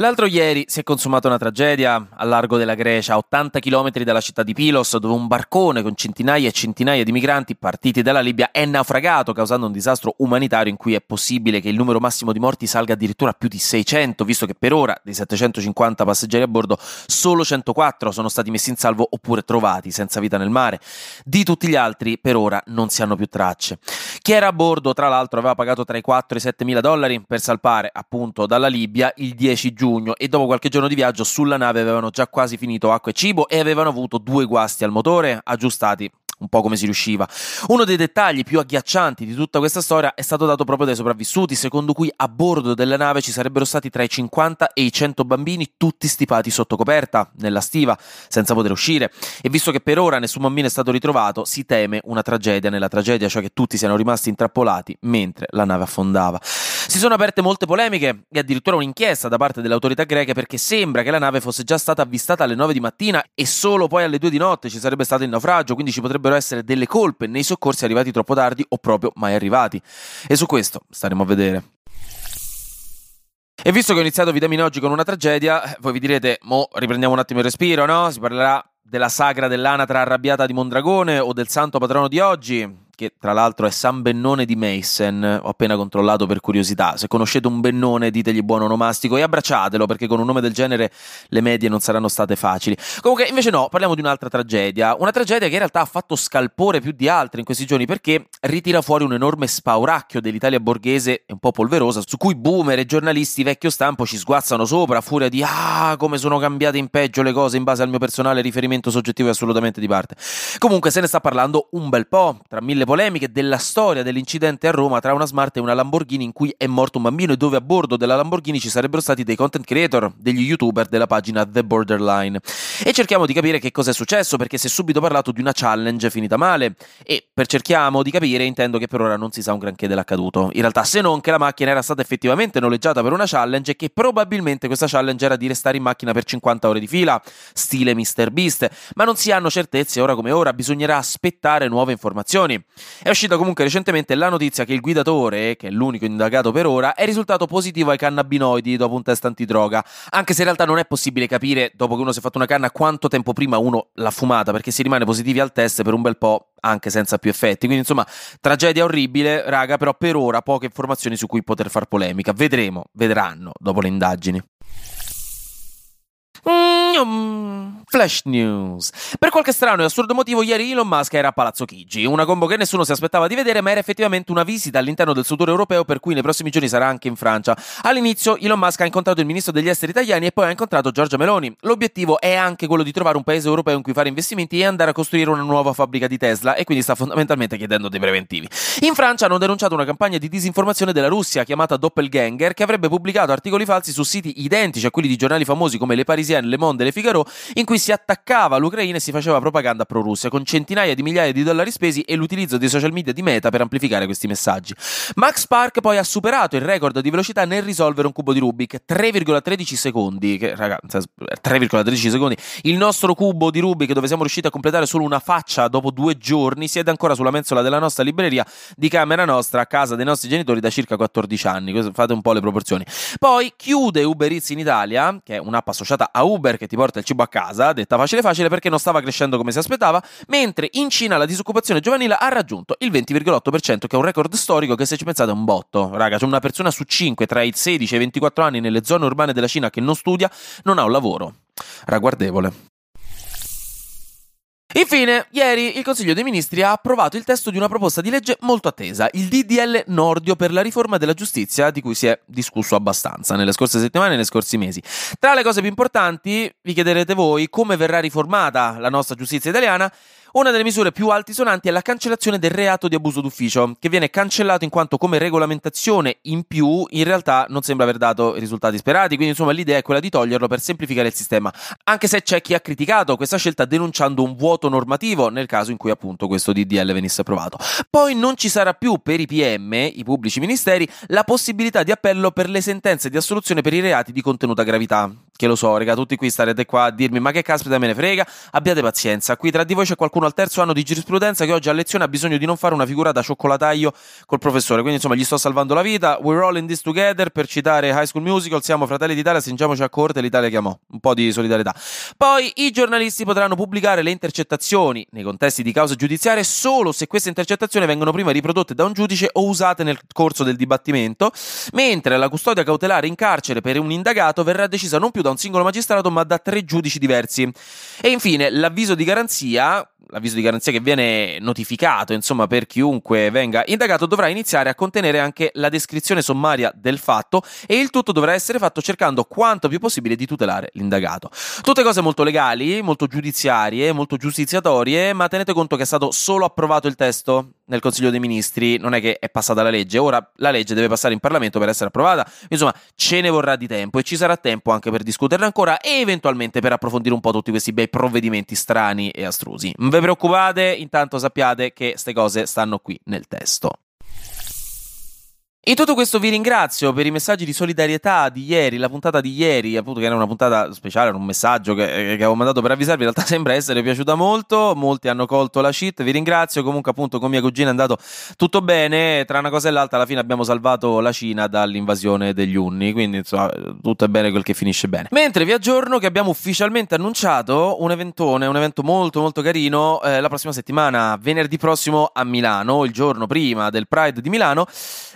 L'altro ieri si è consumata una tragedia al largo della Grecia, a 80 km dalla città di Pylos, dove un barcone con centinaia e centinaia di migranti partiti dalla Libia è naufragato, causando un disastro umanitario in cui è possibile che il numero massimo di morti salga addirittura a più di 600, visto che per ora dei 750 passeggeri a bordo solo 104 sono stati messi in salvo oppure trovati senza vita nel mare. Di tutti gli altri per ora non si hanno più tracce. Chi era a bordo, tra l'altro, aveva pagato tra i 4 e i 7 mila dollari per salpare appunto dalla Libia il 10 giugno giugno e dopo qualche giorno di viaggio sulla nave avevano già quasi finito acqua e cibo e avevano avuto due guasti al motore aggiustati un po' come si riusciva. Uno dei dettagli più agghiaccianti di tutta questa storia è stato dato proprio dai sopravvissuti, secondo cui a bordo della nave ci sarebbero stati tra i 50 e i 100 bambini, tutti stipati sotto coperta, nella stiva, senza poter uscire. E visto che per ora nessun bambino è stato ritrovato, si teme una tragedia nella tragedia, cioè che tutti siano rimasti intrappolati mentre la nave affondava. Si sono aperte molte polemiche e addirittura un'inchiesta da parte delle autorità greche perché sembra che la nave fosse già stata avvistata alle 9 di mattina e solo poi alle 2 di notte ci sarebbe stato il naufragio, quindi ci potrebbero essere delle colpe nei soccorsi arrivati troppo tardi o proprio mai arrivati. E su questo staremo a vedere. E visto che ho iniziato Vitamine oggi con una tragedia, voi vi direte, mo riprendiamo un attimo il respiro, no? Si parlerà della sagra dell'anatra arrabbiata di Mondragone o del santo patrono di oggi, che tra l'altro è San Bennone di Meissen, ho appena controllato per curiosità. Se conoscete un Bennone, ditegli buon onomastico e abbracciatelo, perché con un nome del genere le medie non saranno state facili. Comunque, invece no, parliamo di un'altra tragedia, una tragedia che in realtà ha fatto scalpore più di altre in questi giorni, perché ritira fuori un enorme spauracchio dell'Italia borghese un po' polverosa, su cui boomer e giornalisti vecchio stampo ci sguazzano sopra a furia di ah, come sono cambiate in peggio le cose in base al mio personale riferimento soggettivo e assolutamente di parte. Comunque se ne sta parlando un bel po', tra mille polemiche della storia dell'incidente a Roma tra una Smart e una Lamborghini in cui è morto un bambino e dove a bordo della Lamborghini ci sarebbero stati dei content creator, degli youtuber della pagina The Borderline. E cerchiamo di capire che cosa è successo perché si è subito parlato di una challenge finita male e per cerchiamo di capire intendo che per ora non si sa un granché dell'accaduto. In realtà se non che la macchina era stata effettivamente noleggiata per una challenge e che probabilmente questa challenge era di restare in macchina per 50 ore di fila, stile Mr. Beast, ma non si hanno certezze ora come ora, bisognerà aspettare nuove informazioni. È uscita comunque recentemente la notizia che il guidatore, che è l'unico indagato per ora, è risultato positivo ai cannabinoidi dopo un test antidroga, anche se in realtà non è possibile capire, dopo che uno si è fatto una canna, quanto tempo prima uno l'ha fumata, perché si rimane positivi al test per un bel po' anche senza più effetti. Quindi, insomma, tragedia orribile, raga, però per ora poche informazioni su cui poter far polemica. Vedremo, vedranno dopo le indagini. Mm, flash news. Per qualche strano e assurdo motivo, ieri Elon Musk era a Palazzo Chigi, una combo che nessuno si aspettava di vedere, ma era effettivamente una visita all'interno del tour europeo, per cui nei prossimi giorni sarà anche in Francia. All'inizio, Elon Musk ha incontrato il ministro degli esteri italiani e poi ha incontrato Giorgia Meloni. L'obiettivo è anche quello di trovare un paese europeo in cui fare investimenti e andare a costruire una nuova fabbrica di Tesla, e quindi sta fondamentalmente chiedendo dei preventivi. In Francia hanno denunciato una campagna di disinformazione della Russia chiamata Doppelganger, che avrebbe pubblicato articoli falsi su siti identici a quelli di giornali famosi come Le Parisienne, Le Monde Le Figaro, in cui si attaccava all'Ucraina e si faceva propaganda pro-Russia, con centinaia di migliaia di dollari spesi e l'utilizzo dei social media di Meta per amplificare questi messaggi. Max Park poi ha superato il record di velocità nel risolvere un cubo di Rubik, 3,13 secondi, che ragazzi, 3,13 secondi. Il nostro cubo di Rubik, dove siamo riusciti a completare solo una faccia dopo due giorni, siede ancora sulla mensola della nostra libreria di camera nostra a casa dei nostri genitori da circa 14 anni. Fate un po' le proporzioni. Poi chiude Uber Eats in Italia, che è un'app associata a Uber che ti porta il cibo a casa, detta facile facile perché non stava crescendo come si aspettava, mentre in Cina la disoccupazione giovanile ha raggiunto il 20,8%, che è un record storico che se ci pensate è un botto. Raga, c'è una persona su 5 tra i 16 e i 24 anni nelle zone urbane della Cina che non studia, non ha un lavoro. Ragguardevole. Infine, ieri il Consiglio dei Ministri ha approvato il testo di una proposta di legge molto attesa, il DDL Nordio per la riforma della giustizia, di cui si è discusso abbastanza nelle scorse settimane e nei scorsi mesi. Tra le cose più importanti, vi chiederete voi come verrà riformata la nostra giustizia italiana una delle misure più altisonanti è la cancellazione del reato di abuso d'ufficio, che viene cancellato in quanto come regolamentazione in più in realtà non sembra aver dato i risultati sperati, quindi insomma l'idea è quella di toglierlo per semplificare il sistema, anche se c'è chi ha criticato questa scelta denunciando un vuoto normativo nel caso in cui appunto questo DDL venisse approvato. Poi non ci sarà più per i PM, i pubblici ministeri, la possibilità di appello per le sentenze di assoluzione per i reati di contenuta gravità, che lo so, raga, tutti qui starete qua a dirmi ma che caspita me ne frega, abbiate pazienza, qui tra di voi c'è qualcuno al terzo anno di giurisprudenza che oggi a lezione ha bisogno di non fare una figura da cioccolataio col professore, quindi insomma gli sto salvando la vita, we're all in this together, per citare High School Musical, siamo fratelli d'Italia, stringiamoci a corte, l'Italia chiamò, un po' di solidarietà. Poi i giornalisti potranno pubblicare le intercettazioni nei contesti di cause giudiziarie solo se queste intercettazioni vengono prima riprodotte da un giudice o usate nel corso del dibattimento, mentre la custodia cautelare in carcere per un indagato verrà decisa non più da da un singolo magistrato ma da tre giudici diversi. E infine l'avviso di garanzia, l'avviso di garanzia che viene notificato insomma per chiunque venga indagato dovrà iniziare a contenere anche la descrizione sommaria del fatto e il tutto dovrà essere fatto cercando quanto più possibile di tutelare l'indagato. Tutte cose molto legali, molto giudiziarie, molto giustiziatorie, ma tenete conto che è stato solo approvato il testo nel Consiglio dei Ministri, non è che è passata la legge, ora la legge deve passare in Parlamento per essere approvata, insomma ce ne vorrà di tempo e ci sarà tempo anche per discuterne ancora e eventualmente per approfondire un po' tutti questi bei provvedimenti strani e astrusi. Non vi preoccupate, intanto sappiate che queste cose stanno qui nel testo. In tutto questo vi ringrazio per i messaggi di solidarietà di ieri, la puntata di ieri, appunto che era una puntata speciale, era un messaggio che, che, avevo mandato per avvisarvi, in realtà sembra essere piaciuta molto, molti hanno colto la cheat, vi ringrazio, comunque appunto con mia cugina è andato tutto bene, tra una cosa e l'altra alla fine abbiamo salvato la Cina dall'invasione degli Unni, quindi insomma tutto è bene quel che finisce bene. Mentre vi aggiorno che abbiamo ufficialmente annunciato un eventone, un evento molto molto carino, eh, la prossima settimana, venerdì prossimo a Milano, il giorno prima del Pride di Milano,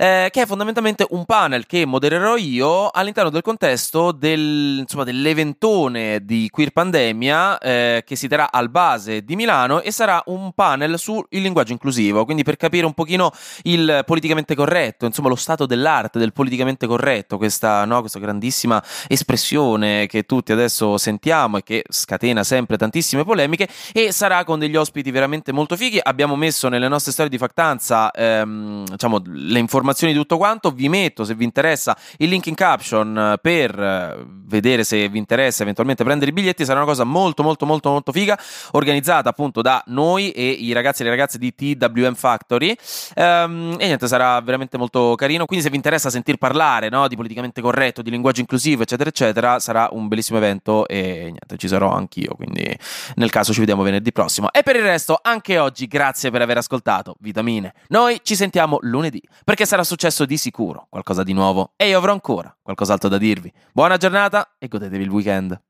eh, che è fondamentalmente un panel che modererò io all'interno del contesto del, insomma, dell'eventone di Queer Pandemia eh, che si terrà al base di Milano e sarà un panel sul linguaggio inclusivo, quindi per capire un pochino il politicamente corretto, insomma lo stato dell'arte del politicamente corretto, questa, no, questa grandissima espressione che tutti adesso sentiamo e che scatena sempre tantissime polemiche e sarà con degli ospiti veramente molto fighi. Abbiamo messo nelle nostre storie di factanza ehm, diciamo, le informazioni di tutto quanto. Vi metto, se vi interessa, il link in caption eh, per eh, vedere se vi interessa eventualmente prendere i biglietti. Sarà una cosa molto, molto, molto, molto figa, organizzata appunto da noi e i ragazzi e le ragazze di TWM Factory. Um, e niente, sarà veramente molto carino. Quindi, se vi interessa sentir parlare no, di politicamente corretto, di linguaggio inclusivo, eccetera, eccetera, sarà un bellissimo evento. E niente, ci sarò anch'io. Quindi, nel caso, ci vediamo venerdì prossimo. E per il resto, anche oggi, grazie per aver ascoltato Vitamine. Noi ci sentiamo lunedì perché sarà successo successo di sicuro qualcosa di nuovo e io avrò ancora qualcos'altro da dirvi. Buona giornata e godetevi il weekend.